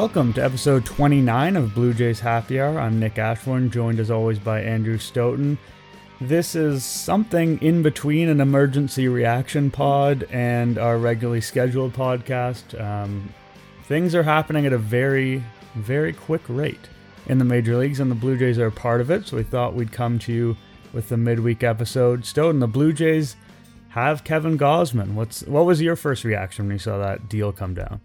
Welcome to episode 29 of Blue Jays Happy Hour. I'm Nick Ashbourne, joined as always by Andrew Stoeten. This is something in between an emergency reaction pod and our regularly scheduled podcast. Um, things are happening at a very, very quick rate in the major leagues, and the Blue Jays are a part of it. So we thought we'd come to you with the midweek episode. Stoughton, the Blue Jays have Kevin Gausman. What's what was your first reaction when you saw that deal come down?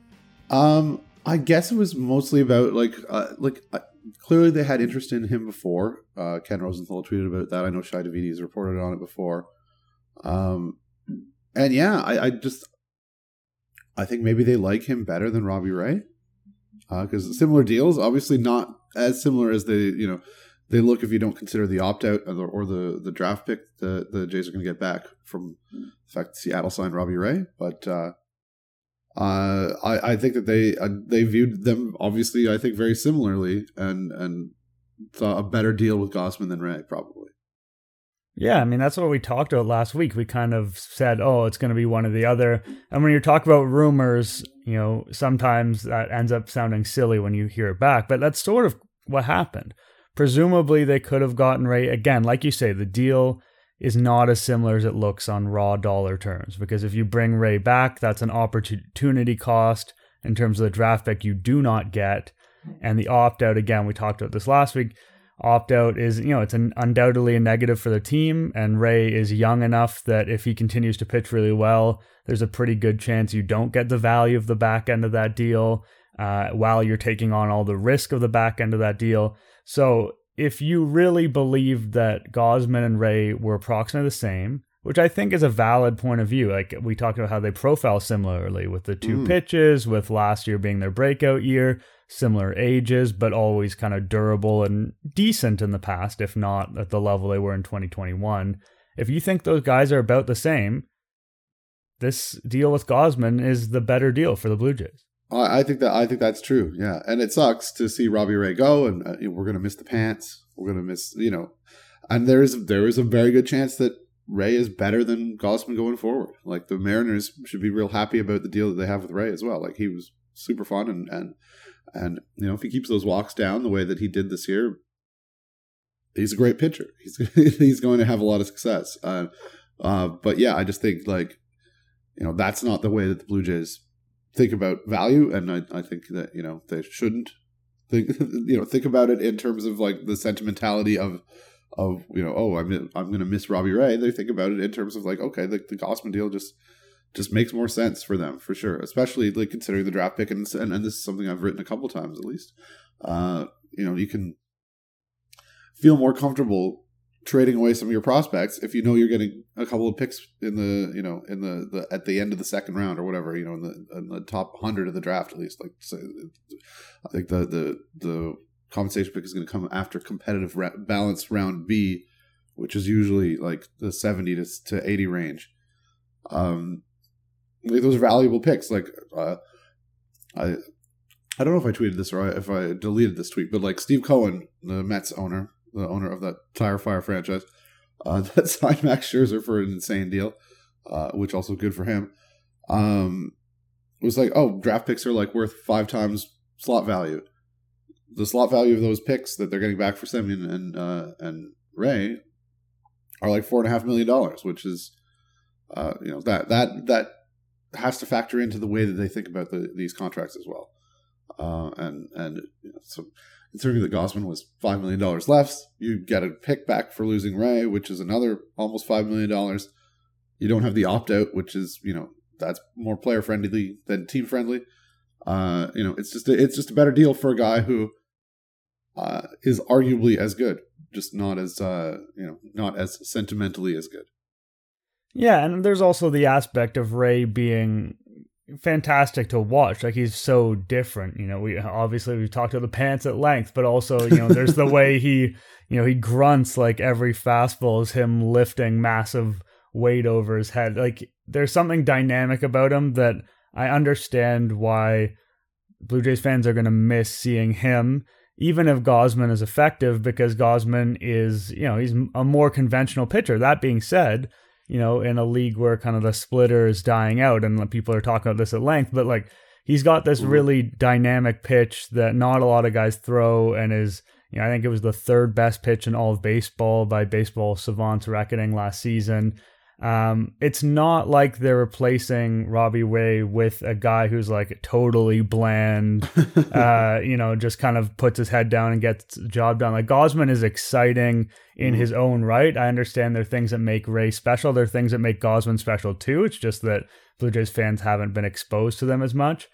Um, I guess it was mostly about like uh, like uh, clearly they had interest in him before. Uh, Ken Rosenthal tweeted about that. I know Shi Davidi has reported on it before. Um, and yeah, I, I just I think maybe they like him better than Robbie Ray because uh, similar deals, obviously not as similar as they you know they look if you don't consider the opt out or the, or the the draft pick the the Jays are going to get back from the fact Seattle signed Robbie Ray, but. Uh I, I think that they uh, they viewed them obviously I think very similarly and and thought a better deal with Gausman than Ray probably. Yeah, I mean that's what we talked about last week. We kind of said, "Oh, it's going to be one or the other." And when you talk about rumors, you know, sometimes that ends up sounding silly when you hear it back, but that's sort of what happened. Presumably, they could have gotten Ray again, like you say, the deal is not as similar as it looks on raw dollar terms. Because if you bring Ray back, that's an opportunity cost in terms of the draft pick you do not get. And the opt out, again, we talked about this last week. Opt out is, you know, it's an undoubtedly a negative for the team. And Ray is young enough that if he continues to pitch really well, there's a pretty good chance you don't get the value of the back end of that deal uh, while you're taking on all the risk of the back end of that deal. So if you really believed that Gausman and Ray were approximately the same, which I think is a valid point of view. Like we talked about how they profile similarly with the two mm. pitches, with last year being their breakout year, similar ages, but always kind of durable and decent in the past, if not at the level they were in 2021. If you think those guys are about the same, this deal with Gausman is the better deal for the Blue Jays. I think that I think that's true. Yeah, and it sucks to see Robbie Ray go, and uh, we're gonna miss the pants. We're gonna miss, you know, and there is there is a very good chance that Ray is better than Gausman going forward. Like the Mariners should be real happy about the deal that they have with Ray as well. Like he was super fun, and and and you know if he keeps those walks down the way that he did this year, he's a great pitcher. He's he's going to have a lot of success. Uh, uh, but yeah, I just think like you know that's not the way that the Blue Jays think about value, and I, I think that you know they shouldn't think you know think about it in terms of like the sentimentality of of you know oh I'm I'm going to miss Robbie Ray. They think about it in terms of like okay the the Gausman deal just just makes more sense for them for sure, especially like considering the draft pick and and, and this is something I've written a couple times at least. Uh, you know you can feel more comfortable trading away some of your prospects if you know you're getting a couple of picks in the you know in the, the at the end of the second round or whatever you know in the in the top 100 of the draft at least. Like so i think the the the compensation pick is going to come after competitive ra- balance round b which is usually like the 70 to, to 80 range. Um like those are valuable picks. Like uh i I don't know if I tweeted this or if I deleted this tweet, but like Steve Cohen, the Mets owner, the owner of that Tire Fire franchise, uh, that signed Max Scherzer for an insane deal, uh, which also good for him. Um, it was like, oh, draft picks are like worth five times slot value. The slot value of those picks that they're getting back for Semien and uh, and Ray are like four and a half million dollars, which is, uh, you know, that that that has to factor into the way that they think about the, these contracts as well. Uh, and and you know, so considering that Gausman was $5 million left, you get a pick back for losing Ray, which is another almost $5 million. You don't have the opt out, which is, you know, that's more player friendly than team friendly. Uh, you know, it's just a, it's just a better deal for a guy who uh, is arguably as good, just not as uh, you know, not as sentimentally as good. Yeah, and there's also the aspect of Ray being fantastic to watch. Like he's so different. You know, we obviously we've talked to the pants at length, but also, you know, there's the way he, you know, he grunts like every fastball is him lifting massive weight over his head. Like there's something dynamic about him that I understand why Blue Jays fans are going to miss seeing him. Even if Gausman is effective, because Gausman is, you know, he's a more conventional pitcher. That being said, you know, in a league where kind of the splitter is dying out and people are talking about this at length, but like he's got this mm-hmm. really dynamic pitch that not a lot of guys throw and is you know, I think it was the third best pitch in all of baseball by baseball savants reckoning last season. Um, it's not like they're replacing Robbie Ray with a guy who's like totally bland, uh, you know, just kind of puts his head down and gets the job done. Like Gausman is exciting in mm. his own right. I understand there are things that make Ray special. There are things that make Gausman special too. It's just that Blue Jays fans haven't been exposed to them as much.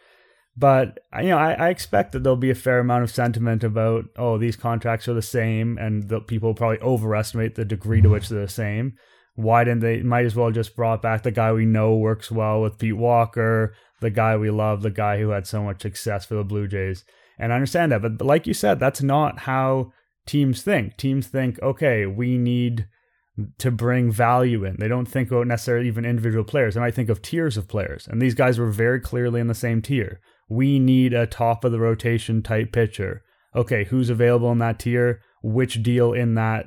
But you know, I, I, expect that there'll be a fair amount of sentiment about, oh, these contracts are the same, and that people probably overestimate the degree to which they're the same. Why didn't they? Might as well just brought back the guy we know works well with Pete Walker, the guy we love, the guy who had so much success for the Blue Jays. And I understand that, but, like you said, that's not how teams think. Teams think, okay, we need to bring value in. They don't think about necessarily even individual players. They might think of tiers of players. And these guys were very clearly in the same tier we need a top of the rotation type pitcher. Okay, who's available in that tier? Which deal in that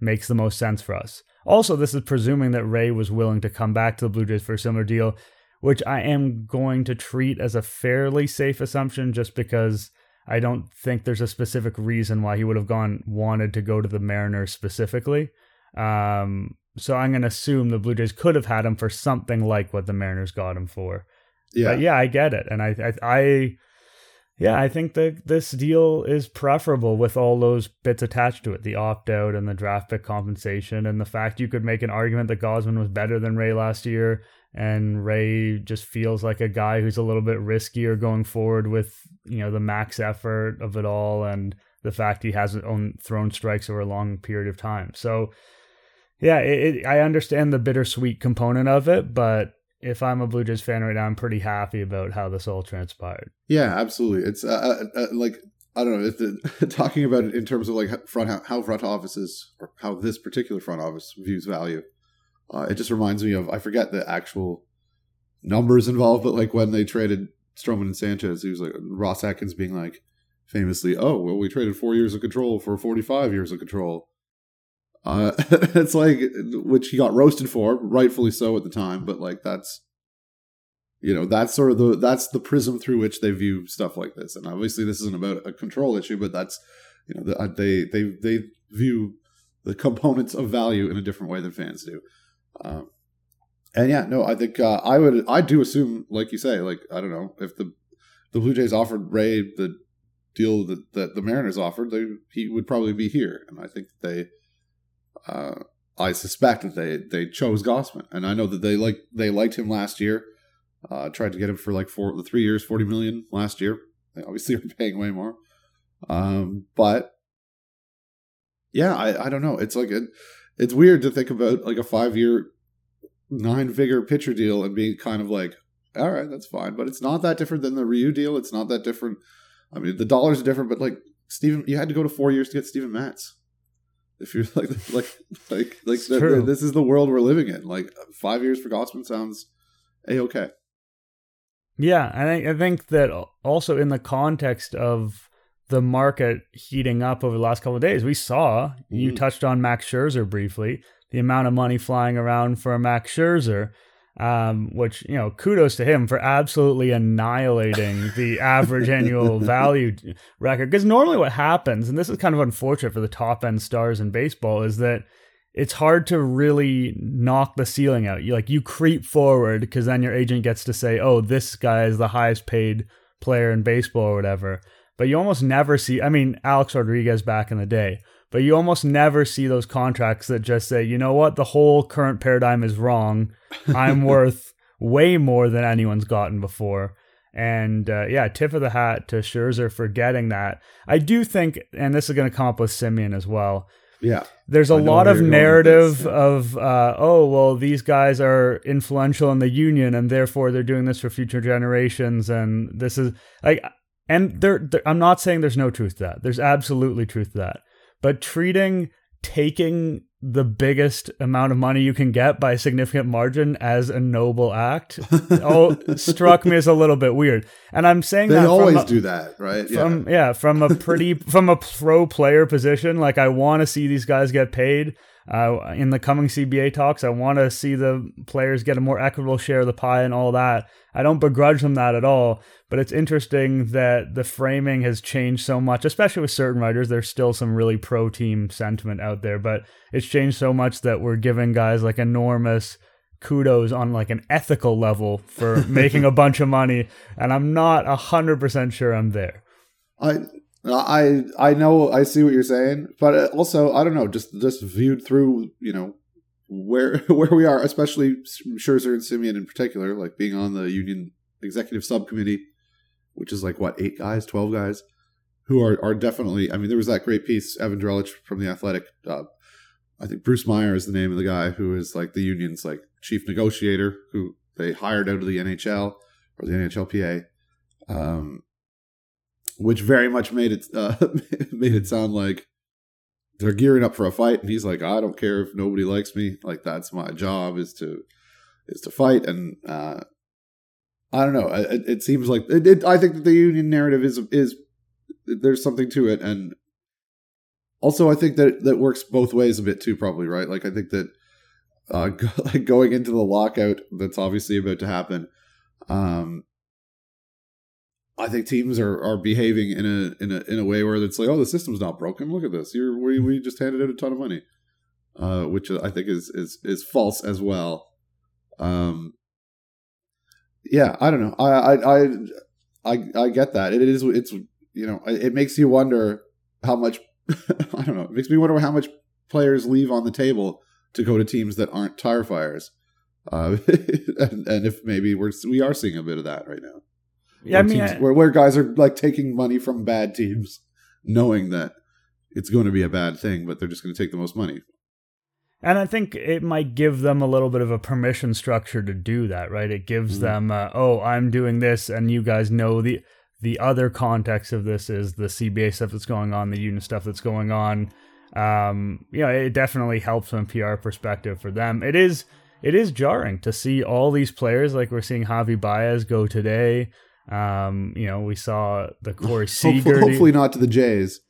makes the most sense for us? Also, this is presuming that Ray was willing to come back to the Blue Jays for a similar deal, which I am going to treat as a fairly safe assumption just because I don't think there's a specific reason why he would have gone wanted to go to the Mariners specifically. Um, so I'm going to assume the Blue Jays could have had him for something like what the Mariners got him for. Yeah, but yeah, I get it, and I, I, I, yeah, I think that this deal is preferable with all those bits attached to it, the opt out and the draft pick compensation, and the fact you could make an argument that Gausman was better than Ray last year, and Ray just feels like a guy who's a little bit riskier going forward with you know the max effort of it all, and the fact he hasn't owned, thrown strikes over a long period of time. So, yeah, it, it, I understand the bittersweet component of it, but if I'm a Blue Jays fan right now, I'm pretty happy about how this all transpired. Yeah, absolutely. It's uh, uh, uh like I don't know if the, talking about it in terms of like front how front offices or how this particular front office views value. Uh, it just reminds me of I forget the actual numbers involved, but like when they traded Stroman and Sanchez, he was like Ross Atkins being like famously, "Oh, well, we traded four years of control for forty five years of control." Uh, it's like which he got roasted for, rightfully so at the time. But like that's you know that's sort of the that's the prism through which they view stuff like this. And obviously, this isn't about a control issue, but that's you know uh, they they they view the components of value in a different way than fans do. Um, and yeah, no, I think uh, I would I do assume, like you say, like I don't know if the the Blue Jays offered Ray the deal that, that the Mariners offered, they, he would probably be here. And I think they uh, I suspect that they they chose Gausman, and I know that they like they liked him last year. Uh, tried to get him for like four three years, forty million last year. They obviously are paying way more, um, but yeah, I, I don't know. It's like it, it's weird to think about like a five year, nine figure pitcher deal and being kind of like, all right, that's fine, but it's not that different than the Ryu deal. It's not that different. I mean, the dollars are different, but like Steven, you had to go to four years to get Steven Matz if you're like like like like the, this is the world we're living in. Like five years for Gausman sounds a okay. Yeah, I think I think that also in the context of the market heating up over the last couple of days, we saw mm-hmm. you touched on Max Scherzer briefly, the amount of money flying around for Max Scherzer um, which you know kudos to him for absolutely annihilating the average annual value record. Because normally what happens, and this is kind of unfortunate for the top end stars in baseball, is that it's hard to really knock the ceiling out. You like you creep forward because then your agent gets to say, "Oh, this guy is the highest paid player in baseball" or whatever. But you almost never see. I mean, Alex Rodriguez back in the day but you almost never see those contracts that just say, you know what, the whole current paradigm is wrong. I'm worth way more than anyone's gotten before. And uh, yeah, tip of the hat to Scherzer for getting that. I do think, and this is going to come up with Semien as well. Yeah. There's a lot of narrative of, uh, oh, well, these guys are influential in the union and therefore they're doing this for future generations. And this is like, and there, I'm not saying there's no truth to that. There's absolutely truth to that but treating taking the biggest amount of money you can get by a significant margin as a noble act oh struck me as a little bit weird and i'm saying they that always a, do that right from yeah. yeah from a pretty from a pro player position like i want to see these guys get paid Uh, in the coming CBA talks, I want to see the players get a more equitable share of the pie and all that. I don't begrudge them that at all, but it's interesting that the framing has changed so much, especially with certain writers. There's still some really pro team sentiment out there, but it's changed so much that we're giving guys like enormous kudos on like an ethical level for making a bunch of money, and I'm not a hundred percent sure I'm there. I I I know I see what you're saying, but also I don't know. Just just viewed through, you know, where where we are, especially Scherzer and Semien in particular, like being on the union executive subcommittee, which is like what eight guys, twelve guys, who are are definitely. I mean, there was that great piece Evan Drellich from the Athletic. Uh, I think Bruce Meyer is the name of the guy who is like the union's like chief negotiator, who they hired out of the NHL or the NHLPA. Um, which very much made it uh, made it sound like they're gearing up for a fight, and he's like, "I don't care if nobody likes me. Like that's my job is to is to fight." And uh, I don't know. It, it seems like it, it, I think that the union narrative is is there's something to it, and also I think that that works both ways a bit too. Probably right. Like I think that uh, like going into the lockout that's obviously about to happen. Um, I think teams are, are behaving in a in a in a way where it's like, oh, the system's not broken. Look at this. We, we just handed out a ton of money, uh, which I think is is is false as well. Um, yeah, I don't know. I I I I, I get that. It is it's you know it makes you wonder how much I don't know. It makes me wonder how much players leave on the table to go to teams that aren't tire fires, uh, and, and if maybe we're we are seeing a bit of that right now. Yeah, I mean, teams, I, where where guys are like taking money from bad teams, knowing that it's going to be a bad thing, but they're just going to take the most money. And I think it might give them a little bit of a permission structure to do that, right? It gives mm-hmm. them, uh, oh, I'm doing this, and you guys know the the other context of this is the CBA stuff that's going on, the union stuff that's going on. Um, you know, it definitely helps from a PR perspective for them. It is it is jarring to see all these players like we're seeing Javi Baez go today. Um, you know, we saw the Corey Seager. hopefully, not to the Jays.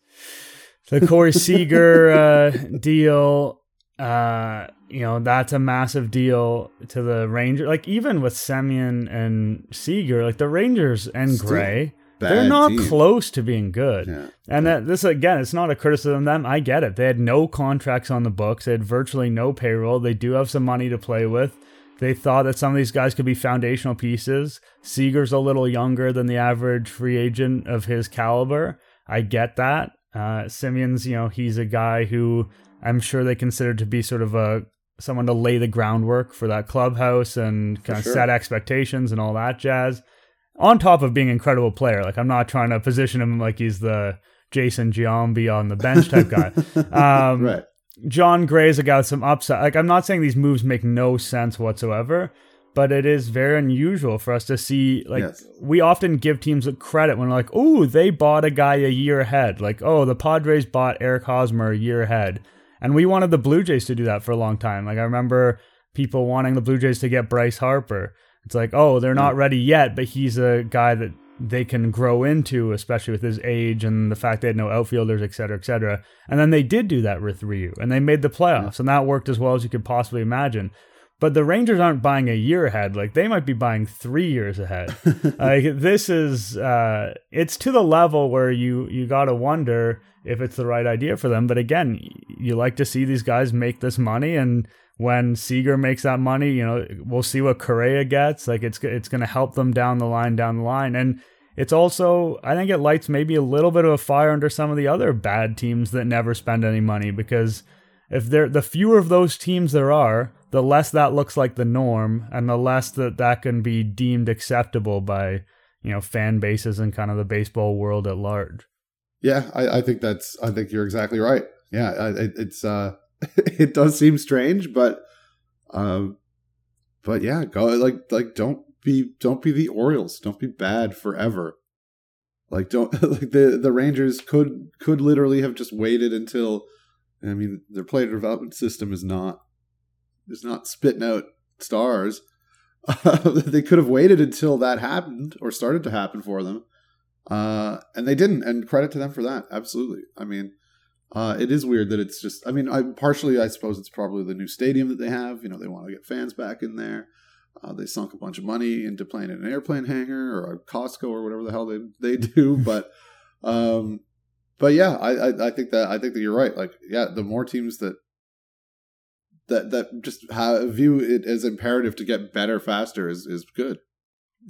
The Corey Seager uh, deal. Uh, you know, that's a massive deal to the Rangers. Like even with Semien and Seager, like the Rangers and Still Gray, they're not team. close to being good. Yeah. And that this again, it's not a criticism of them. I get it. They had no contracts on the books. They had virtually no payroll. They do have some money to play with. They thought that some of these guys could be foundational pieces. Seager's a little younger than the average free agent of his caliber. I get that. Uh, Semien's, you know, he's a guy who I'm sure they consider to be sort of a someone to lay the groundwork for that clubhouse and kind of sure. set expectations and all that jazz. On top of being an incredible player, like I'm not trying to position him like he's the Jason Giambi on the bench type guy. Um, right. Jon Gray's a guy with some upside. Like I'm not saying these moves make no sense whatsoever, but it is very unusual for us to see. Like yes. we often give teams credit when like, oh, they bought a guy a year ahead. Like, oh, the Padres bought Eric Hosmer a year ahead, and we wanted the Blue Jays to do that for a long time. Like I remember people wanting the Blue Jays to get Bryce Harper. It's like, oh, they're hmm. not ready yet, but he's a guy that they can grow into, especially with his age and the fact they had no outfielders, et cetera, et cetera. And then they did do that with Ryu, and they made the playoffs, yeah. and that worked as well as you could possibly imagine. But the Rangers aren't buying a year ahead; like they might be buying three years ahead. like this is, uh, it's to the level where you you got to wonder if it's the right idea for them. But again, you like to see these guys make this money and when Seager makes that money, you know, we'll see what Correa gets. Like it's it's going to help them down the line, down the line, and it's also I think it lights maybe a little bit of a fire under some of the other bad teams that never spend any money because if there the fewer of those teams there are, the less that looks like the norm, and the less that that can be deemed acceptable by you know fan bases and kind of the baseball world at large. Yeah, I, I think that's I think you're exactly right. Yeah, it, it's uh it does seem strange, but um, but yeah, go like like don't be don't be the Orioles. Don't be bad forever. Like don't like the the Rangers could could literally have just waited until I mean their player development system is not is not spitting out stars. they could have waited until that happened or started to happen for them. Uh, and they didn't, and credit to them for that. Absolutely. I mean, Uh, it is weird that it's just. I mean, I partially, I suppose it's probably the new stadium that they have. You know, they want to get fans back in there. Uh, they sunk a bunch of money into playing in an airplane hangar or a Costco or whatever the hell they they do. But, um, but yeah, I, I I think that I think that you're right. Like, yeah, the more teams that that that just have, view it as imperative to get better faster is is good.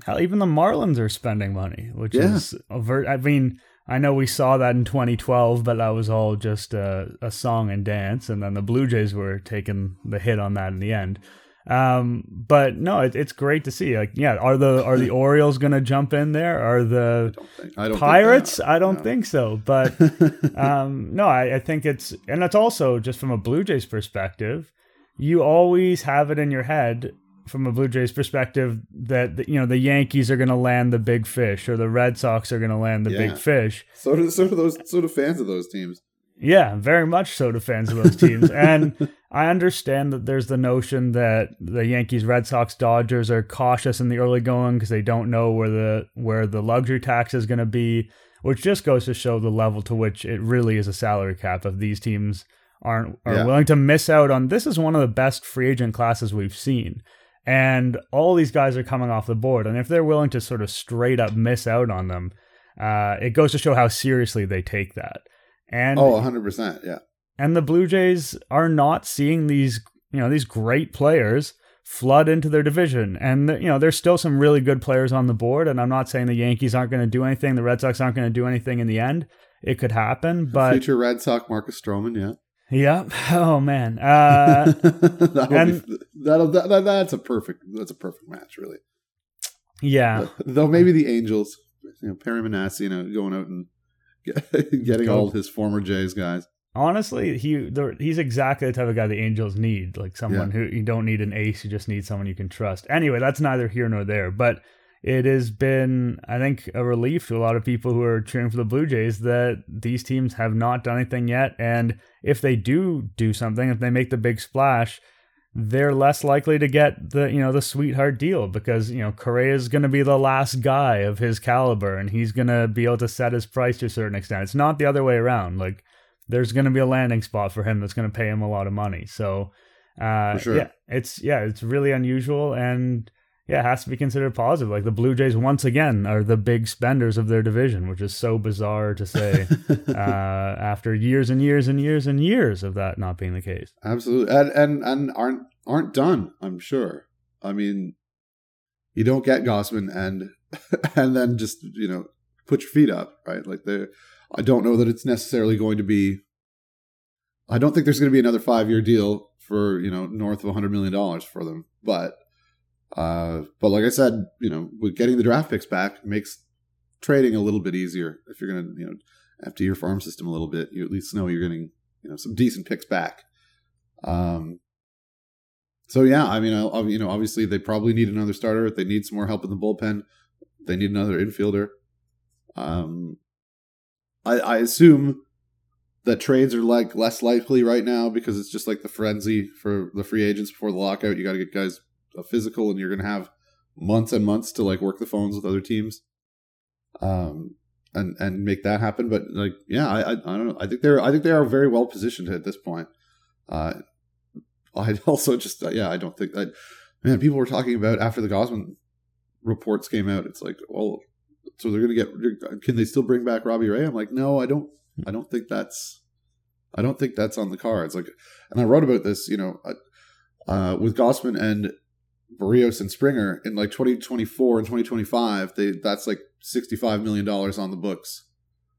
Hell, even the Marlins are spending money, which yeah. is avert. I mean, I know we saw that in 2012, but that was all just a, a song and dance, and then the Blue Jays were taking the hit on that in the end. Um, but no, it, it's great to see. Like, yeah, are the are the Orioles going to jump in there? Are the I think, I Pirates? I don't no. think so. But um, no, I, I think it's and that's also just from a Blue Jays perspective. You always have it in your head from a Blue Jays perspective that you know the Yankees are going to land the big fish or the Red Sox are going to land the yeah. big fish. So do so do those so do fans of those teams. Yeah, very much so to fans of those teams. and I understand that there's the notion that the Yankees, Red Sox, Dodgers are cautious in the early going because they don't know where the where the luxury tax is going to be, which just goes to show the level to which it really is a salary cap of these teams aren't are yeah. willing to miss out on. This is one of the best free agent classes we've seen. And all these guys are coming off the board. And if they're willing to sort of straight up miss out on them, uh, it goes to show how seriously they take that. And oh, 100%. Yeah. And the Blue Jays are not seeing these, you know, these great players flood into their division. And, you know, there's still some really good players on the board. And I'm not saying the Yankees aren't going to do anything, the Red Sox aren't going to do anything in the end. It could happen, but future Red Sox Marcus Stroman, yeah. Yeah. Oh man. Uh, that'll and, be, that'll that, that's a perfect that's a perfect match, really. Yeah. Though maybe the Angels, you know, Perry Minasian, you know, going out and get, getting Go. all his former Jays guys. Honestly, he he's exactly the type of guy the Angels need, like someone yeah. who you don't need an ace, you just need someone you can trust. Anyway, that's neither here nor there, but it has been, I think, a relief to a lot of people who are cheering for the Blue Jays that these teams have not done anything yet. And if they do do something, if they make the big splash, they're less likely to get the you know the sweetheart deal because you know Correa is going to be the last guy of his caliber and he's going to be able to set his price to a certain extent. It's not the other way around. Like there's going to be a landing spot for him that's going to pay him a lot of money. So uh, sure. yeah, it's yeah, it's really unusual and yeah, it has to be considered positive. Like the Blue Jays once again are the big spenders of their division, which is so bizarre to say uh, after years and years and years and years of that not being the case. Absolutely, and and and aren't aren't done. I'm sure. I mean, you don't get Gausman and and then just you know put your feet up, right? Like they, I don't know that it's necessarily going to be. I don't think there's going to be another five year deal for you know north of hundred million dollars for them, but uh, but like I said, you know, with getting the draft picks back makes trading a little bit easier. If you're going to, you know, empty your farm system a little bit, you at least know you're getting, you know, some decent picks back. Um, so yeah, I mean, I'll, you know, obviously they probably need another starter. They need some more help in the bullpen. They need another infielder. Um, I, I assume that trades are like less likely right now because it's just like the frenzy for the free agents before the lockout. You got to get guys a physical and you're going to have months and months to like work the phones with other teams um and and make that happen. But like yeah I, I i, don't know. I think they're i think they are very well positioned at this point. Uh i also just uh, yeah i don't think that man people were talking about after the Gausman reports came out it's like well so they're gonna get can they still bring back robbie ray? I'm like no i don't i don't think that's i don't think that's on the cards. Like and i wrote about this you know uh, uh with Gausman and Berrios and Springer in like 2024 and 2025, they that's like 65 million dollars on the books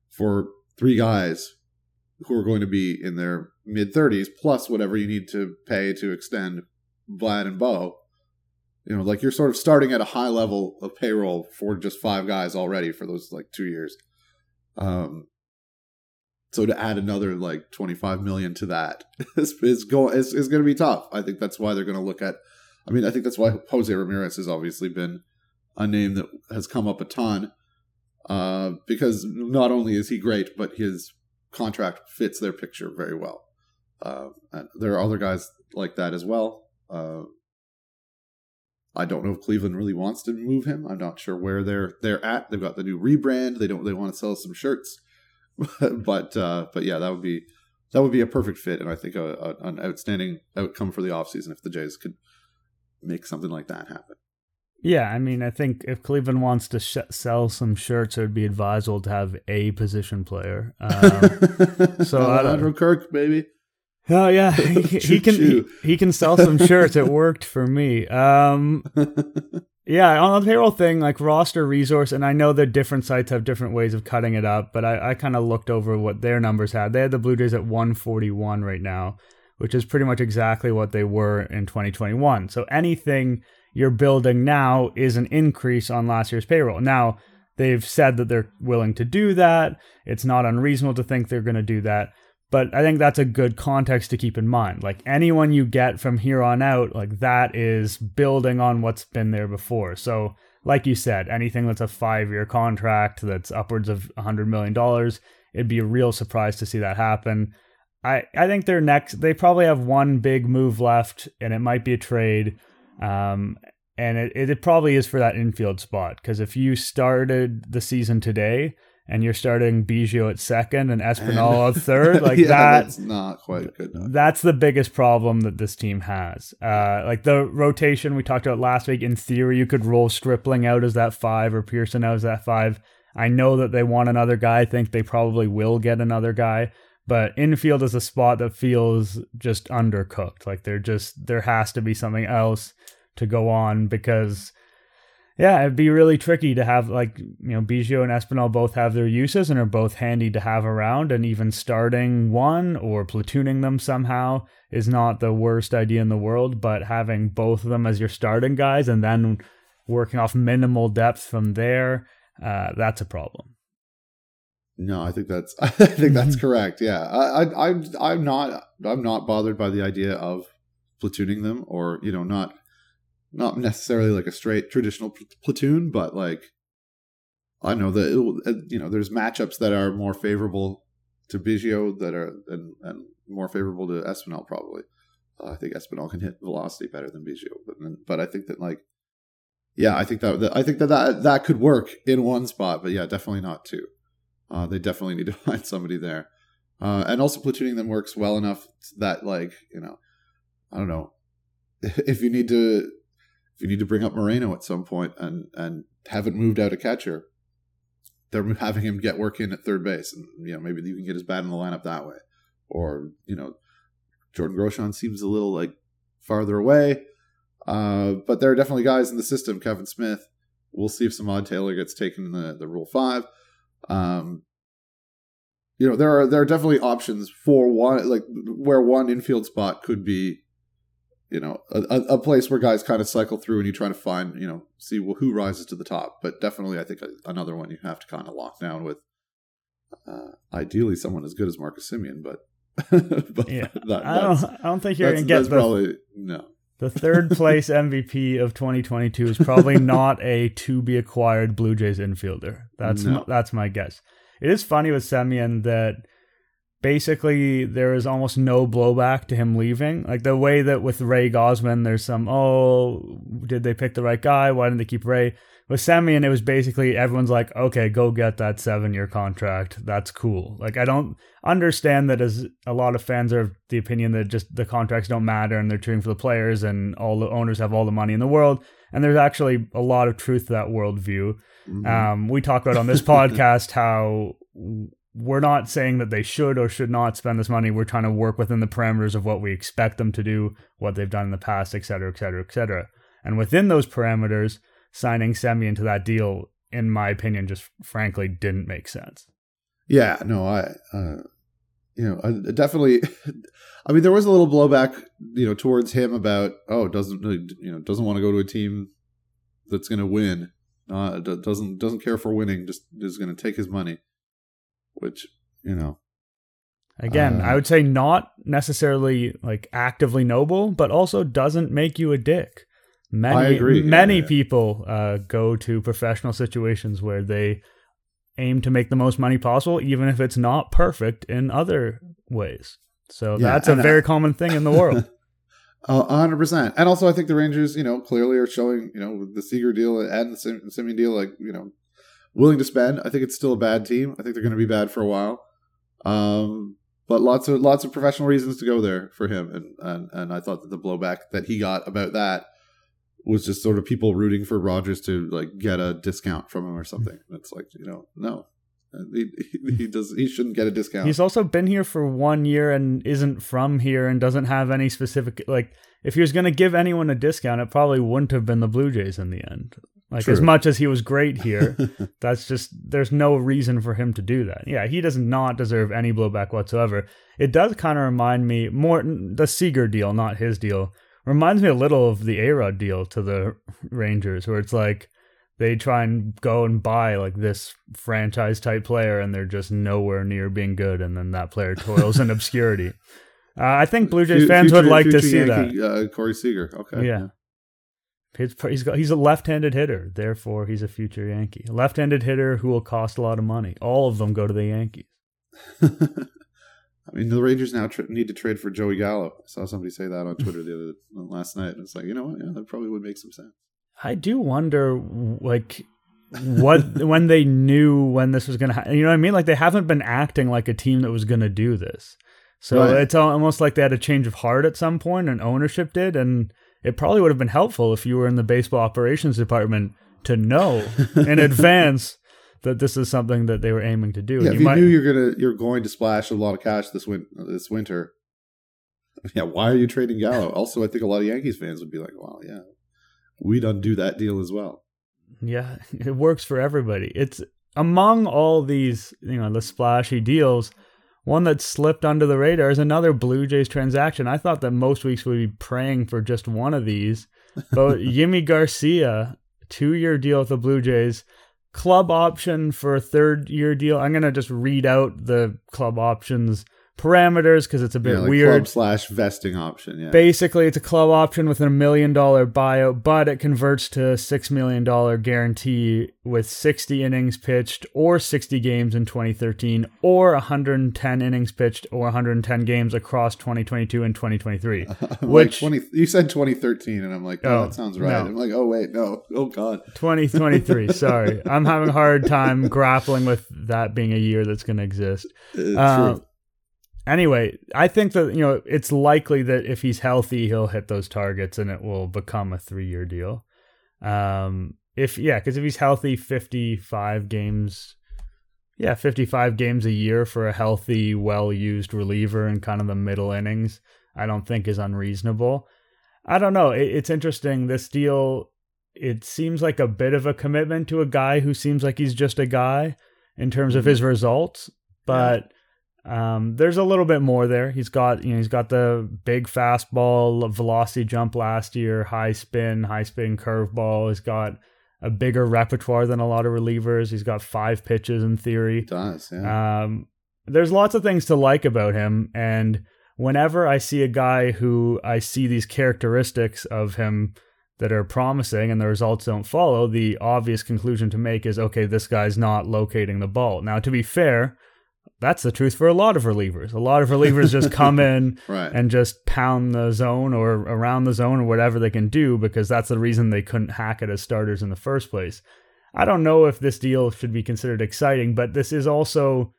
for three guys who are going to be in their mid 30s plus whatever you need to pay to extend Vlad and Bo. You know, like you're sort of starting at a high level of payroll for just five guys already for those like 2 years. Um so to add another like 25 million to that is, is going is, is going to be tough. I think that's why they're going to look at I mean, I think that's why Jose Ramirez has obviously been a name that has come up a ton uh, because not only is he great, but his contract fits their picture very well. Uh, there are other guys like that as well. Uh, I don't know if Cleveland really wants to move him. I'm not sure where they're they're at. They've got the new rebrand. They don't. They want to sell some shirts, but uh, but yeah, that would be that would be a perfect fit, and I think a, a, an outstanding outcome for the offseason if the Jays could make something like that happen. Yeah, I mean, I think if Cleveland wants to sh- sell some shirts, it would be advisable to have a position player. Um, so Alejandro Kirk, maybe. Oh yeah, he, he can he, he, can sell some shirts. It worked for me. Um, yeah, on the payroll thing, like roster resource, and I know that different sites have different ways of cutting it up, but I, I kind of looked over what their numbers had. They had the Blue Jays at 141 right now, which is pretty much exactly what they were in 2021. So anything you're building now is an increase on last year's payroll. Now, they've said that they're willing to do that. It's not unreasonable to think they're going to do that. But I think that's a good context to keep in mind. Like anyone you get from here on out, like that is building on what's been there before. So, like you said, anything that's a five year contract that's upwards of $100 million, it'd be a real surprise to see that happen. I, I think they're next. They probably have one big move left, and it might be a trade. Um, and it, it probably is for that infield spot because if you started the season today and you're starting Biggio at second and Espinal at third, like yeah, that, that's not quite good. Enough. That's the biggest problem that this team has. Uh, like the rotation we talked about last week. In theory, you could roll Stripling out as that five or Pearson out as that five. I know that they want another guy. I think they probably will get another guy. But infield is a spot that feels just undercooked. Like there just there has to be something else to go on because yeah, it'd be really tricky to have like you know Biggio and Espinal both have their uses and are both handy to have around, and even starting one or platooning them somehow is not the worst idea in the world. But having both of them as your starting guys and then working off minimal depth from there, uh, that's a problem. No, I think that's I think that's correct. Yeah, I, I I'm I'm not I'm not bothered by the idea of platooning them or you know not not necessarily like a straight traditional pl- platoon, but like I know that it, you know there's matchups that are more favorable to Biggio that are and, and more favorable to Espinal probably. Uh, I think Espinal can hit velocity better than Biggio, but but I think that like yeah, I think that, that I think that, that that could work in one spot, but yeah, definitely not two. Uh, they definitely need to find somebody there, uh, and also platooning them works well enough that like you know I don't know if you need to if you need to bring up Moreno at some point and and haven't moved out a catcher, they're having him get work in at third base, and you know maybe you can get his bat in the lineup that way, or you know Jordan Groshans seems a little like farther away, uh, but there are definitely guys in the system. Kevin Smith, we'll see if Samad Taylor gets taken in the the Rule Five. Um, you know there are there are definitely options for one like where one infield spot could be you know a, a place where guys kind of cycle through and you try to find you know see who rises to the top. But definitely i think another one you have to kind of lock down with uh, ideally someone as good as marcus Semien, but, but yeah. that, I, don't, I don't think you're gonna get the, probably no the third place mvp of 2022 is probably not a to be acquired blue jays infielder that's no. that's my guess it is funny with Semien that basically there is almost no blowback to him leaving. Like the way that with Ray Gausman, there's some, oh, did they pick the right guy? Why didn't they keep Ray? With Semien, it was basically everyone's like, okay, go get that seven year contract. That's cool. Like, I don't understand that as a lot of fans are of the opinion that just the contracts don't matter and they're cheering for the players and all the owners have all the money in the world. And there's actually a lot of truth to that worldview. Mm-hmm. Um, we talk about on this podcast how we're not saying that they should or should not spend this money. We're trying to work within the parameters of what we expect them to do, what they've done in the past, et cetera, et cetera, et cetera. And within those parameters, signing Semien into that deal, in my opinion, just frankly didn't make sense. Yeah, no, I, uh, you know, I definitely. I mean, there was a little blowback, you know, towards him about, oh, doesn't you know, doesn't want to go to a team that's going to win, uh, doesn't doesn't care for winning, just is going to take his money which you know again uh, i would say not necessarily like actively noble but also doesn't make you a dick many I agree. many yeah, yeah. people uh, go to professional situations where they aim to make the most money possible even if it's not perfect in other ways so yeah, that's a very I, common thing in the world hundred percent. And also, I think the Rangers, you know, clearly are showing, you know, the Seager deal and the Semien deal, like, you know, willing to spend. I think it's still a bad team. I think they're going to be bad for a while. Um, but lots of lots of professional reasons to go there for him, and and and I thought that the blowback that he got about that was just sort of people rooting for Rogers to like get a discount from him or something. It's like you know, no, uh, he, he does he shouldn't get a discount. He's also been here for one year and isn't from here and doesn't have any specific like. If he was going to give anyone a discount, it probably wouldn't have been the Blue Jays in the end. Like True. as much as he was great here, that's just there's no reason for him to do that. Yeah, he does not deserve any blowback whatsoever. It does kind of remind me more the Seager deal, not his deal. Reminds me a little of the A-Rod deal to the Rangers, where it's like they try and go and buy like this franchise type player, and they're just nowhere near being good, and then that player toils in obscurity. Uh, I think Blue Jays Fu- fans would like to see Yankee, Uh, Corey Seager. Okay. Yeah. He's, he's got he's a left-handed hitter, therefore he's a future Yankee. A left-handed hitter who will cost a lot of money. All of them go to the Yankees. I mean, the Rangers now tr- need to trade for Joey Gallo. I saw somebody say that on Twitter the other last night, and it's like, you know what? Yeah, that probably would make some sense. I do wonder, like, what when they knew when this was going to happen. You know what I mean? Like, they haven't been acting like a team that was going to do this. So Right. it's al- almost like they had a change of heart at some point, and ownership did. And it probably would have been helpful if you were in the baseball operations department to know in advance that this is something that they were aiming to do. Yeah, And if you might- knew you're gonna you're going to splash a lot of cash this win this winter, yeah, why are you trading Gallo? also, I think a lot of Yankees fans would be like, well, yeah, we'd undo that deal as well. Yeah, it works for everybody. It's among all these, you know, the splashy deals, one that slipped under the radar is another Blue Jays transaction. I thought that most weeks we'd be praying for just one of these, but Yimi Garcia, two year deal with the Blue Jays, club option for a third year deal. I'm gonna just read out the club options parameters because it's a bit yeah, like weird. club slash vesting option. Yeah, Basically, it's a club option with a million dollar buyout, but it converts to a six million dollar guarantee with 60 innings pitched or 60 games in 2013, or 110 innings pitched or 110 games across 2022 and 2023. like which- twenty. You said 2013, and I'm like, oh, Oh, that sounds right. no. I'm like, oh wait, no, oh god. 2023. sorry, I'm having a hard time grappling with that being a year that's going to exist. Uh, true. Anyway, I think that you know it's likely that if he's healthy, he'll hit those targets and it will become a three-year deal. Um, if yeah, because if he's healthy, fifty-five games, yeah, fifty-five games a year for a healthy, well-used reliever in kind of the middle innings, I don't think is unreasonable. I don't know. It, it's interesting. This deal, it seems like a bit of a commitment to a guy who seems like he's just a guy in terms of Mhm. his results, but um, there's a little bit more there. He's got you know he's got the big fastball velocity jump last year, high spin, high spin curveball. He's got a bigger repertoire than a lot of relievers. He's got five pitches in theory. It does. Yeah. Um, there's lots of things to like about him, and whenever I see a guy who I see these characteristics of him that are promising and the results don't follow, the obvious conclusion to make is okay, this guy's not locating the ball. Now, to be fair, that's the truth for a lot of relievers. A lot of relievers just come in right. and just pound the zone or around the zone or whatever they can do because that's the reason they couldn't hack it as starters in the first place. I don't know if this deal should be considered exciting, but this is also,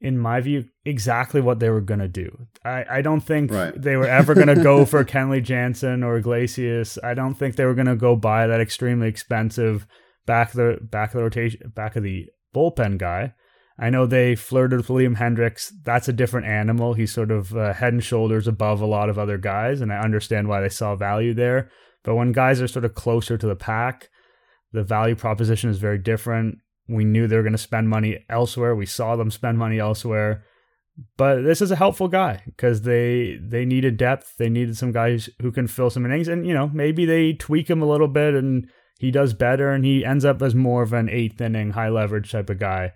in my view, exactly what they were going to do. I, I don't think Right. they were ever going to go for Kenley Jansen or Iglesias. I don't think they were going to go buy that extremely expensive back of the back of the rotation back of the bullpen guy. I know they flirted with Liam Hendriks. That's a different animal. He's sort of uh, head and shoulders above a lot of other guys, and I understand why they saw value there. But when guys are sort of closer to the pack, the value proposition is very different. We knew they were going to spend money elsewhere. We saw them spend money elsewhere. But this is a helpful guy because they they needed depth. They needed some guys who can fill some innings, and you know maybe they tweak him a little bit, and he does better, and he ends up as more of an eighth inning, high leverage type of guy.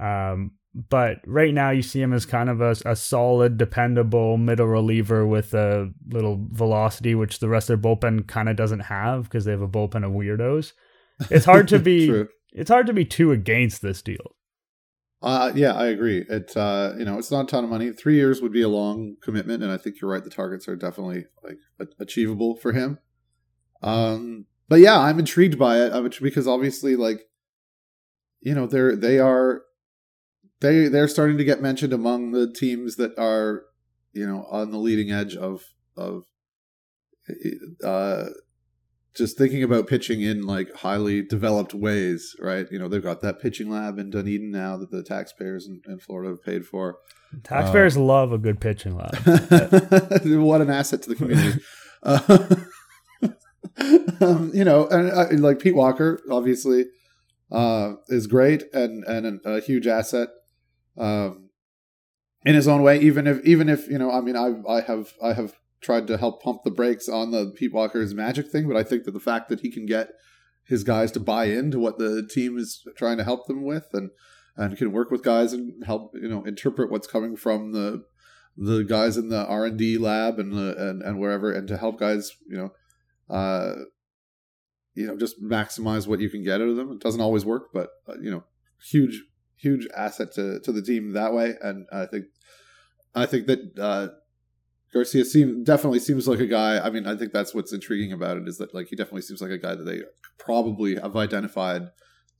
Um, but right now, you see him as kind of a, a solid, dependable middle reliever with a little velocity, which the rest of their bullpen kind of doesn't have because they have a bullpen of weirdos. It's hard to be. It's hard to be too against this deal. Uh, yeah, I agree. It uh, you know, it's not a ton of money. Three years would be a long commitment, and I think you're right. The targets are definitely like a- achievable for him. Um, but yeah, I'm intrigued by it. I'm because obviously, like, you know, they're they are they they're starting to get mentioned among the teams that are you know on the leading edge of of uh just thinking about pitching in like highly developed ways, right? You know, they've got that pitching lab in Dunedin now that the taxpayers in, in Florida have paid for. Taxpayers uh, love a good pitching lab. what an asset to the community. uh, um, you know, and uh, like Pete Walker, obviously, uh, is great and and a huge asset um, in his own way. Even if even if you know, I mean, I I have I have tried to help pump the brakes on the Pete Walker's magic thing, but I think that the fact that he can get his guys to buy into what the team is trying to help them with and and can work with guys and help you know interpret what's coming from the the guys in the R and D lab and the and, and wherever and to help guys you know uh you know just maximize what you can get out of them. It doesn't always work, but uh, you know huge huge asset to to the team that way. And I think I think that uh Garcia seem definitely seems like a guy. I mean, I think that's what's intriguing about it is that like he definitely seems like a guy that they probably have identified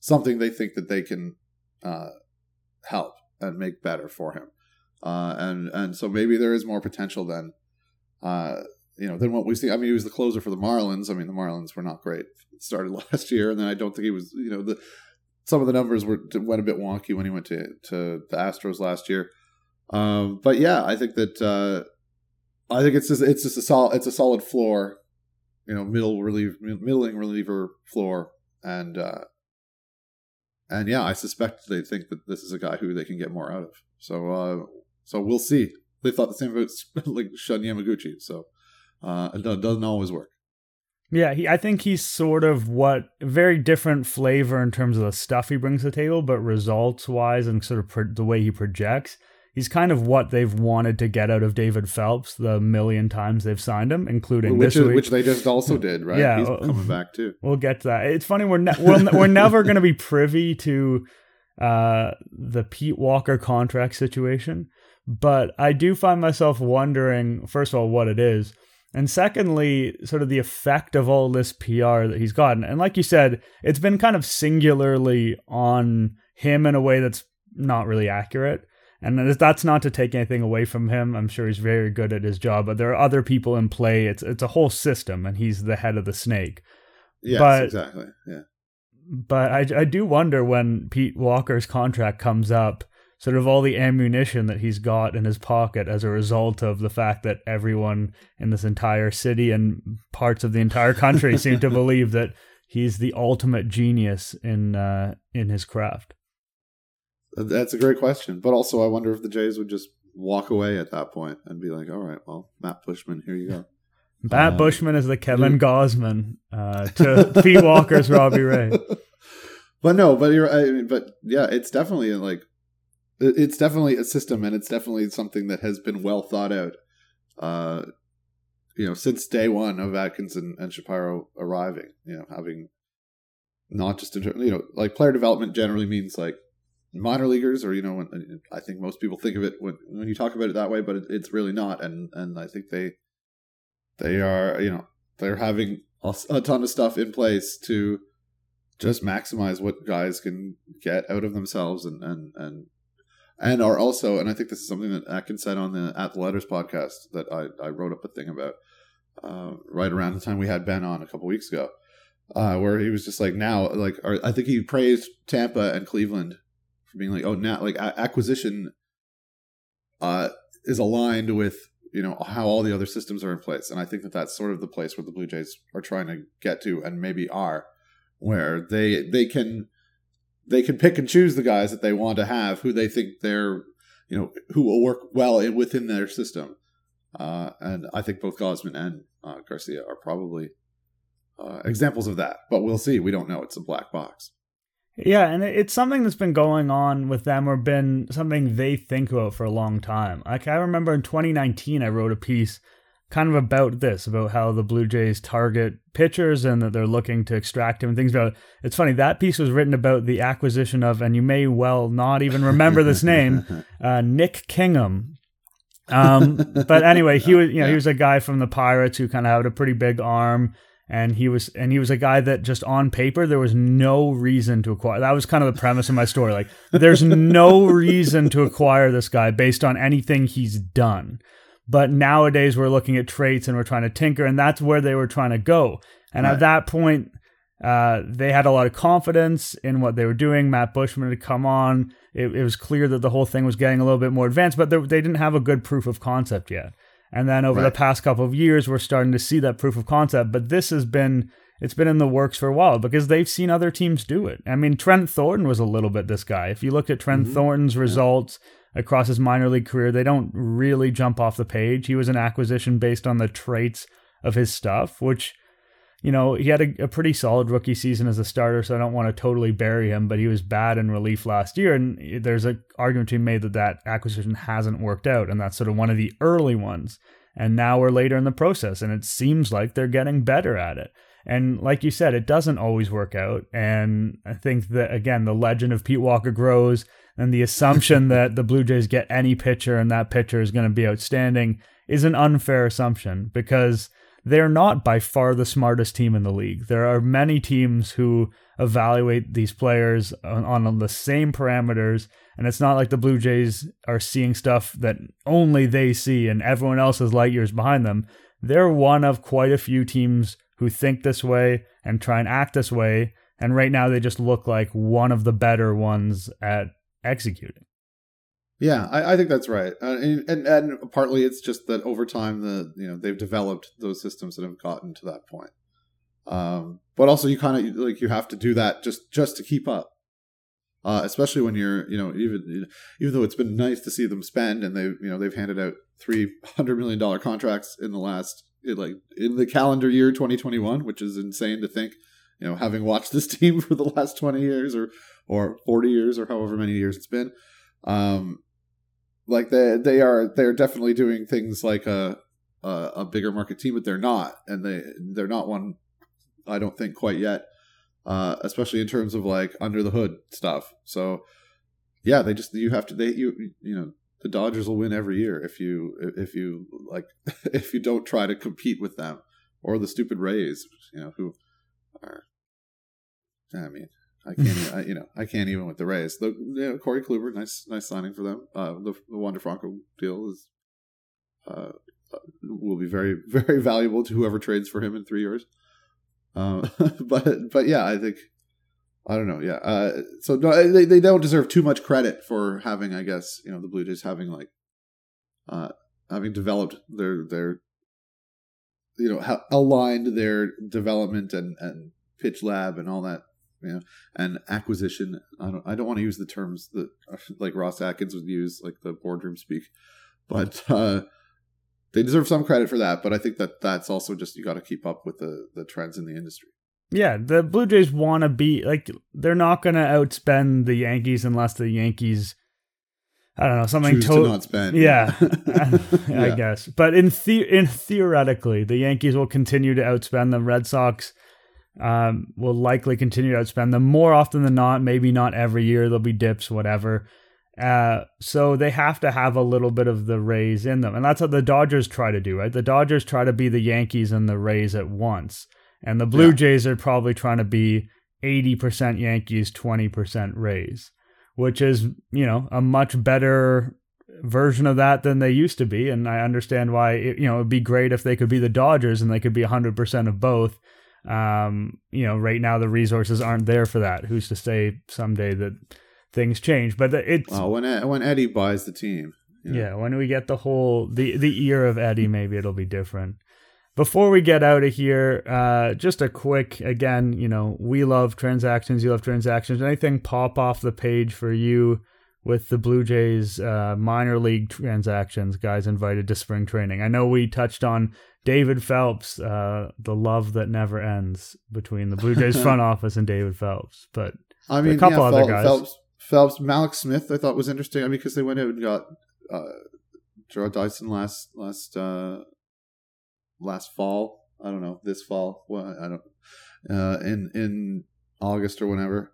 something they think that they can uh, help and make better for him. Uh, and and so maybe there is more potential than uh, you know than what we see. I mean, he was the closer for the Marlins. I mean, the Marlins were not great. Started last year, and then I don't think he was. You know, the some of the numbers were went a bit wonky when he went to to the Astros last year. Um, but yeah, I think that uh, I think it's just it's just a solid it's a solid floor, you know, middle relief middling reliever floor, and uh, and yeah, I suspect they think that this is a guy who they can get more out of. So uh, so we'll see. They thought the same about like Shun Yamaguchi, so uh, it doesn't always work. Yeah, he, I think he's sort of what very different flavor in terms of the stuff he brings to the table, but results wise and sort of pro- the way he projects he's kind of what they've wanted to get out of David Phelps the million times they've signed him, including which this is, week. which they just also did, right? Yeah, he's coming back too. We'll get to that. It's funny we're ne- we're, we're never going to be privy to uh, the Pete Walker contract situation, but I do find myself wondering, first of all, what it is. And secondly, sort of the effect of all this PR that he's gotten. And like you said, it's been kind of singularly on him in a way that's not really accurate. And that's not to take anything away from him. I'm sure he's very good at his job, but there are other people in play. It's it's a whole system, and he's the head of the snake. Yes, but, exactly. Yeah. But I, I do wonder when Pete Walker's contract comes up, sort of all the ammunition that he's got in his pocket as a result of the fact that everyone in this entire city and parts of the entire country seem to believe that he's the ultimate genius in uh, in his craft. That's a great question. But also, I wonder if the Jays would just walk away at that point and be like, all right, well, Matt Buschmann, here you go. Matt uh, Buschmann is the Kevin Gausman uh, to Pete Walker's Robbie Ray. But no, but you're, I mean, but yeah, it's definitely like, it's definitely a system and it's definitely something that has been well thought out. Uh, you know, since day one of Atkinson and Shapiro arriving, you know, having not just, in, you know, like player development generally means like minor leaguers, or you know, when, I think most people think of it when when you talk about it that way, but it, it's really not. And and I think they they are you know they're having a ton of stuff in place to just maximize what guys can get out of themselves and and and and are also and I think this is something that Atkin said on the At the Letters podcast that I, I wrote up a thing about uh, right around the time we had Ben on a couple weeks ago, uh, where he was just like now like or I think he praised Tampa and Cleveland for being like, oh, now like acquisition uh, is aligned with you know how all the other systems are in place, and I think that that's sort of the place where the Blue Jays are trying to get to, and maybe are, where they they can they can pick and choose the guys that they want to have, who they think they're you know who will work well within their system, uh, and I think both Gausman and uh, Garcia are probably uh, examples of that. But we'll see. We don't know. It's a black box. Yeah, and it's something that's been going on with them or been something they think about for a long time. Like I remember in 2019 I wrote a piece kind of about this, about how the Blue Jays target pitchers and that they're looking to extract him and things about it. It's funny, that piece was written about the acquisition of, and you may well not even remember this name, uh, Nick Kingham. Um, but anyway, he was, you know, he was a guy from the Pirates who kind of had a pretty big arm and he was and he was a guy that just on paper there was no reason to acquire. That was kind of the premise of my story. Like there's no reason to acquire this guy based on anything he's done. But nowadays we're looking at traits and we're trying to tinker, and that's where they were trying to go. And right. at that point, uh, they had a lot of confidence in what they were doing. Matt Buschmann had come on. It, it was clear that the whole thing was getting a little bit more advanced, but they, they didn't have a good proof of concept yet. And then over right. the past couple of years, we're starting to see that proof of concept. But this has been it's been in the works for a while because they've seen other teams do it. I mean, Trent Thornton was a little bit this guy. If you look at Trent mm-hmm. Thornton's results yeah. Across his minor league career, they don't really jump off the page. He was an acquisition based on the traits of his stuff, which you know, he had a, a, pretty solid rookie season as a starter, so I don't want to totally bury him, but he was bad in relief last year. And there's an argument to be made that that acquisition hasn't worked out, and that's sort of one of the early ones. And now we're later in the process, and it seems like they're getting better at it. And like you said, it doesn't always work out. And I think that, again, the legend of Pete Walker grows, and the assumption that the Blue Jays get any pitcher and that pitcher is going to be outstanding is an unfair assumption because they're not by far the smartest team in the league. There are many teams who evaluate these players on, on, the same parameters, and it's not like the Blue Jays are seeing stuff that only they see and everyone else is light years behind them. They're one of quite a few teams who think this way and try and act this way, and right now they just look like one of the better ones at executing. Yeah, I, I think that's right, uh, and, and, and partly it's just that over time the you know they've developed those systems that have gotten to that point. Um, but also you kind of like you have to do that just just to keep up, uh, especially when you're you know even even though it's been nice to see them spend and they you know they've handed out three hundred million dollar contracts in the last like in the calendar year 2021, which is insane to think. You know, having watched this team for the last 20 years or or 40 years or however many years it's been, um, like they they are they're definitely doing things like a, a a, bigger market team, but they're not, and they they're not one. I don't think quite yet, uh, especially in terms of like under the hood stuff. So yeah, they just you have to they you you know the Dodgers will win every year if you if you like if you don't try to compete with them or the stupid Rays, you know who are. I mean, I can't, I, you know, I can't even with the Rays. The you know, Corey Kluber, nice, nice signing for them. Uh, the, the Wander Franco deal is uh, will be very, very valuable to whoever trades for him in three years. Uh, but, but yeah, I think I don't know. Yeah, uh, so no, they they don't deserve too much credit for having, I guess, you know, the Blue Jays having like uh, having developed their their you know ha- aligned their development and and pitch lab and all that you know, and acquisition. I don't I don't want to use the terms that like Ross Atkins would use, like the boardroom speak, but uh, they deserve some credit for that. But I think that that's also just you got to keep up with the the trends in the industry. Yeah, the Blue Jays want to be like they're not going to outspend the Yankees unless the Yankees. I don't know something to, to not spend. Yeah, I, I guess. But in the in theoretically, the Yankees will continue to outspend the Red Sox um, will likely continue to outspend them more often than not. Maybe not every year. There'll be dips, whatever. Uh, so they have to have a little bit of the Rays in them, and that's what the Dodgers try to do, right? The Dodgers try to be the Yankees and the Rays at once, and the Blue yeah. Jays are probably trying to be eighty percent Yankees, twenty percent Rays, which is you know a much better version of that than they used to be, and I understand why it, you know it'd be great if they could be the Dodgers and they could be hundred percent of both um, you know, right now the resources aren't there for that. Who's to say someday that things change? But it's well, when when Eddie buys the team. You know. Yeah, when we get the whole the the ear of Eddie, maybe it'll be different. Before we get out of here, uh, just a quick again, you know, we love transactions, you love transactions. Anything pop off the page for you with the Blue Jays uh, minor league transactions, guys invited to spring training? I know we touched on David Phelps, uh, the love that never ends between the Blue Jays front office and David Phelps. But I mean, a couple yeah, other guys. Phelps, Phelps, Mallex Smith, I thought was interesting. I mean, because they went out and got uh, Jarrod Dyson last last uh, last fall. I don't know this fall. Well, I don't uh, in in August or whenever.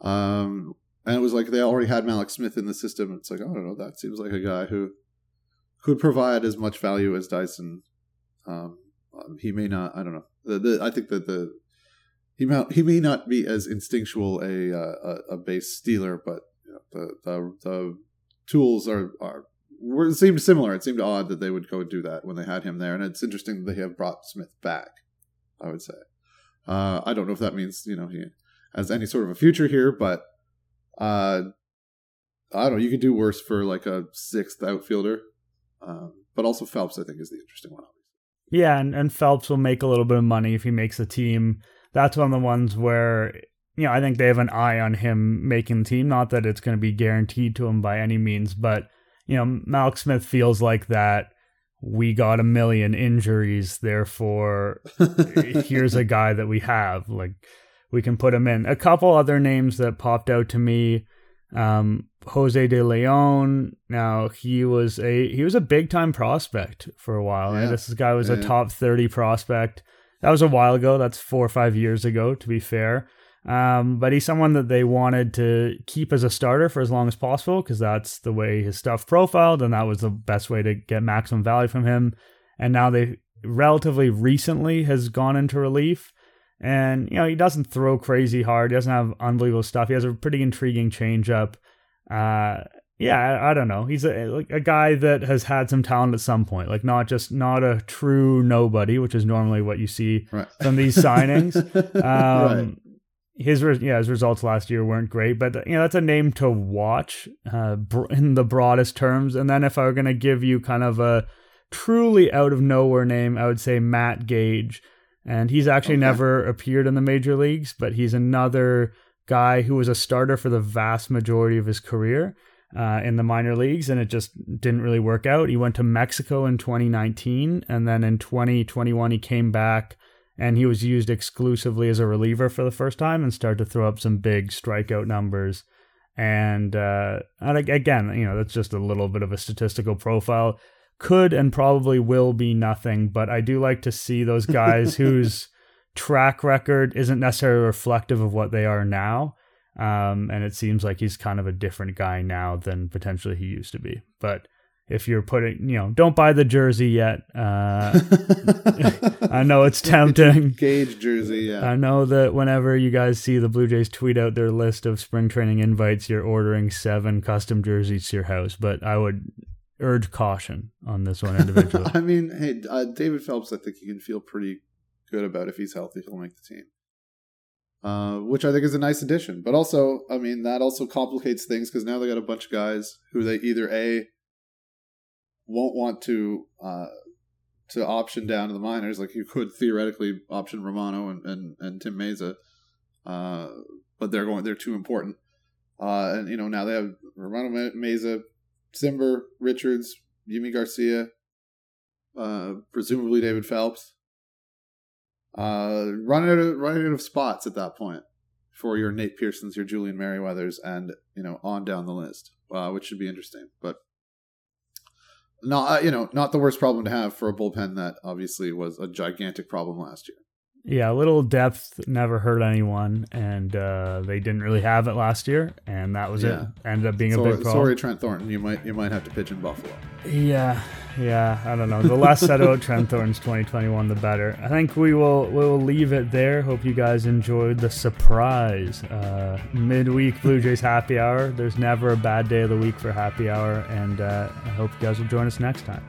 Um, and it was like they already had Mallex Smith in the system. It's like I don't know. That seems like a guy who could provide as much value as Dyson um, um, he may not. I don't know. The, the, I think that the he may he may not be as instinctual a uh, a, a base stealer, but you know, the, the the tools are are were, seemed similar. It seemed odd that they would go do that when they had him there, and it's interesting that they have brought Smith back. I would say. Uh, I don't know if that means you know he has any sort of a future here, but uh, I don't know. You could do worse for like a sixth outfielder, um, but also Phelps I think is the interesting one. Yeah, and, and Phelps will make a little bit of money if he makes the team. That's one of the ones where you know I think they have an eye on him making the team. Not that it's going to be guaranteed to him by any means, but you know Mallex Smith feels like that we got a million injuries, therefore here's a guy that we have. Like we can put him in. A couple other names that popped out to me. Um, Jose De Leon. Now he was a he was a big time prospect for a while. Yeah. Right? This guy was yeah. a top thirty prospect. That was a while ago. That's four or five years ago, to be fair. Um, but he's someone that they wanted to keep as a starter for as long as possible because that's the way his stuff profiled, and that was the best way to get maximum value from him. And now they relatively recently has gone into relief. And, you know, he doesn't throw crazy hard. He doesn't have unbelievable stuff. He has a pretty intriguing changeup. Uh, yeah, I, I, don't know. He's a like a guy that has had some talent at some point, like not just not a true nobody, which is normally what you see right. from these signings. Um, right his yeah his results last year weren't great, but you know that's a name to watch uh, in the broadest terms. And then if I were going to give you kind of a truly out of nowhere name, I would say Matt Gage, and he's actually okay. never appeared in the major leagues, but he's another guy who was a starter for the vast majority of his career. Uh, in the minor leagues, and it just didn't really work out. He went to Mexico in 2019, and then in 2021 he came back and he was used exclusively as a reliever for the first time and started to throw up some big strikeout numbers. And, uh, and again, you know, that's just a little bit of a statistical profile. Could and probably will be nothing, but I do like to see those guys whose track record isn't necessarily reflective of what they are now. Um, and it seems like he's kind of a different guy now than potentially he used to be. But if you're putting, you know, don't buy the jersey yet. Uh, I know it's tempting. Gage jersey, yeah. I know that whenever you guys see the Blue Jays tweet out their list of spring training invites, you're ordering seven custom jerseys to your house. But I would urge caution on this one individually. I mean, hey, uh, David Phelps, I think he can feel pretty good about if he's healthy, he'll make the team. Uh, which I think is a nice addition. But also, I mean, that also complicates things because now they got a bunch of guys who they either A, won't want to uh, to option down to the minors. Like you could theoretically option Romano and and, and Tim Mayza, uh, but they're going they're too important. Uh, and you know now they have Romano Mayza, Cimber, Richards, Yimi Garcia, uh, presumably David Phelps. Uh, running out of running out of spots at that point for your Nate Pearsons, your Julian Merryweathers, and you know on down the list, uh, which should be interesting. But not uh, you know not the worst problem to have for a bullpen that obviously was a gigantic problem last year. Yeah, a little depth never hurt anyone, and uh, they didn't really have it last year, and that was yeah. it. Ended up being sorry, a big problem. Sorry, Trent Thornton, you might you might have to pitch in Buffalo. Yeah, yeah, I don't know. The less said about Trent Thornton's 2021, the better. I think we will we will leave it there. Hope you guys enjoyed the surprise uh, midweek Blue Jays happy hour. There's never a bad day of the week for happy hour, and uh, I hope you guys will join us next time.